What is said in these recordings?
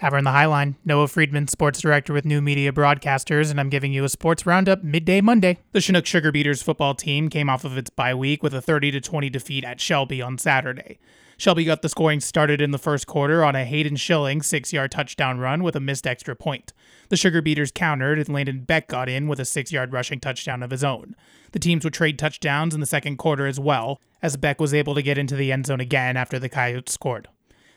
Havre in the Highline, Noah Friedman, sports director with New Media Broadcasters, and I'm giving you a sports roundup midday Monday. The Chinook Sugar Beaters football team came off of its bye week with a 30 20 defeat at Shelby on Saturday. Shelby got the scoring started in the first quarter on a Hayden Schilling six yard touchdown run with a missed extra point. The Sugar Beaters countered, and Landon Beck got in with a six yard rushing touchdown of his own. The teams would trade touchdowns in the second quarter as well, as Beck was able to get into the end zone again after the Coyotes scored.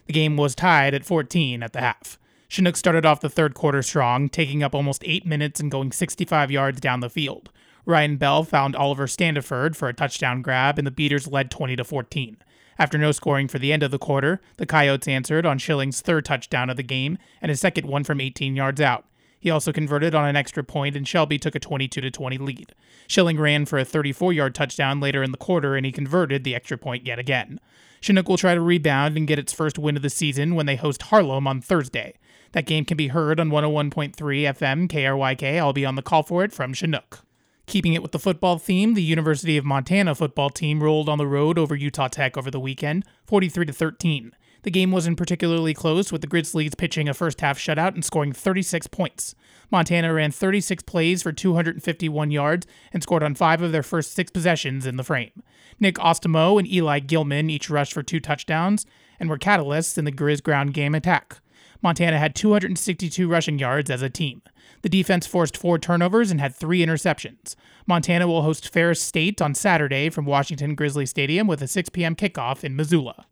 The game was tied at 14 at the half. Chinook started off the third quarter strong, taking up almost eight minutes and going 65 yards down the field. Ryan Bell found Oliver Standiford for a touchdown grab, and the Beaters led 20 to 14. After no scoring for the end of the quarter, the Coyotes answered on Schilling's third touchdown of the game and his second one from 18 yards out. He also converted on an extra point, and Shelby took a 22 20 lead. Schilling ran for a 34 yard touchdown later in the quarter, and he converted the extra point yet again. Chinook will try to rebound and get its first win of the season when they host Harlem on Thursday. That game can be heard on 101.3 FM KRYK. I'll be on the call for it from Chinook. Keeping it with the football theme, the University of Montana football team rolled on the road over Utah Tech over the weekend, 43 13. The game wasn't particularly close, with the Grizzlies pitching a first half shutout and scoring 36 points. Montana ran 36 plays for 251 yards and scored on five of their first six possessions in the frame. Nick Ostmo and Eli Gillman each rushed for two touchdowns and were catalysts in the Grizz ground game attack. Montana had 262 rushing yards as a team. The defense forced four turnovers and had three interceptions. Montana will host Ferris State on Saturday from Washington Grizzly Stadium with a 6 p.m. kickoff in Missoula.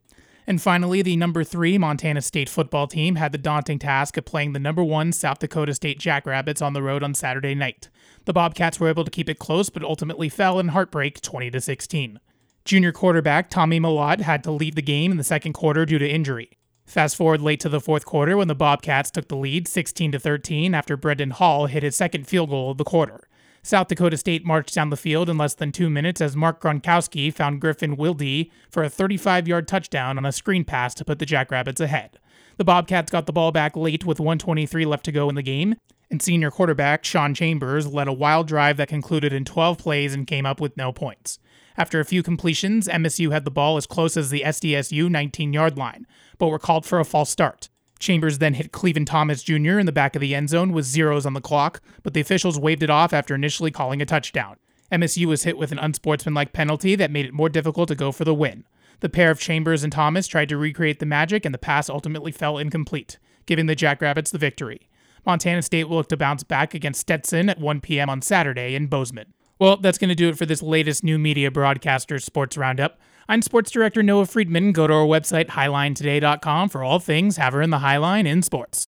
And finally, the number three Montana State football team had the daunting task of playing the number one South Dakota State Jackrabbits on the road on Saturday night. The Bobcats were able to keep it close, but ultimately fell in heartbreak 20 to 16. Junior quarterback Tommy Mellott had to leave the game in the second quarter due to injury. Fast forward late to the fourth quarter when the Bobcats took the lead 16 to 13 after Brendan Hall hit his second field goal of the quarter. South Dakota State marched down the field in less than two minutes as Mark Gronowski found Griffin Wilde for a 35 yard touchdown on a screen pass to put the Jackrabbits ahead. The Bobcats got the ball back late with 123 left to go in the game, and senior quarterback Sean Chambers led a wild drive that concluded in 12 plays and came up with no points. After a few completions, MSU had the ball as close as the SDSU 19 yard line, but were called for a false start. Chambers then hit Clevan Thomas Jr. in the back of the end zone with zeros on the clock, but the officials waved it off after initially calling a touchdown. MSU was hit with an unsportsmanlike penalty that made it more difficult to go for the win. The pair of Chambers and Thomas tried to recreate the magic, and the pass ultimately fell incomplete, giving the Jackrabbits the victory. Montana State will look to bounce back against Stetson at 1 p.m. on Saturday in Bozeman. Well, that's going to do it for this latest new media broadcaster sports roundup. I'm sports director Noah Friedman. Go to our website, highlinetoday.com, for all things Havre in the Highline in sports.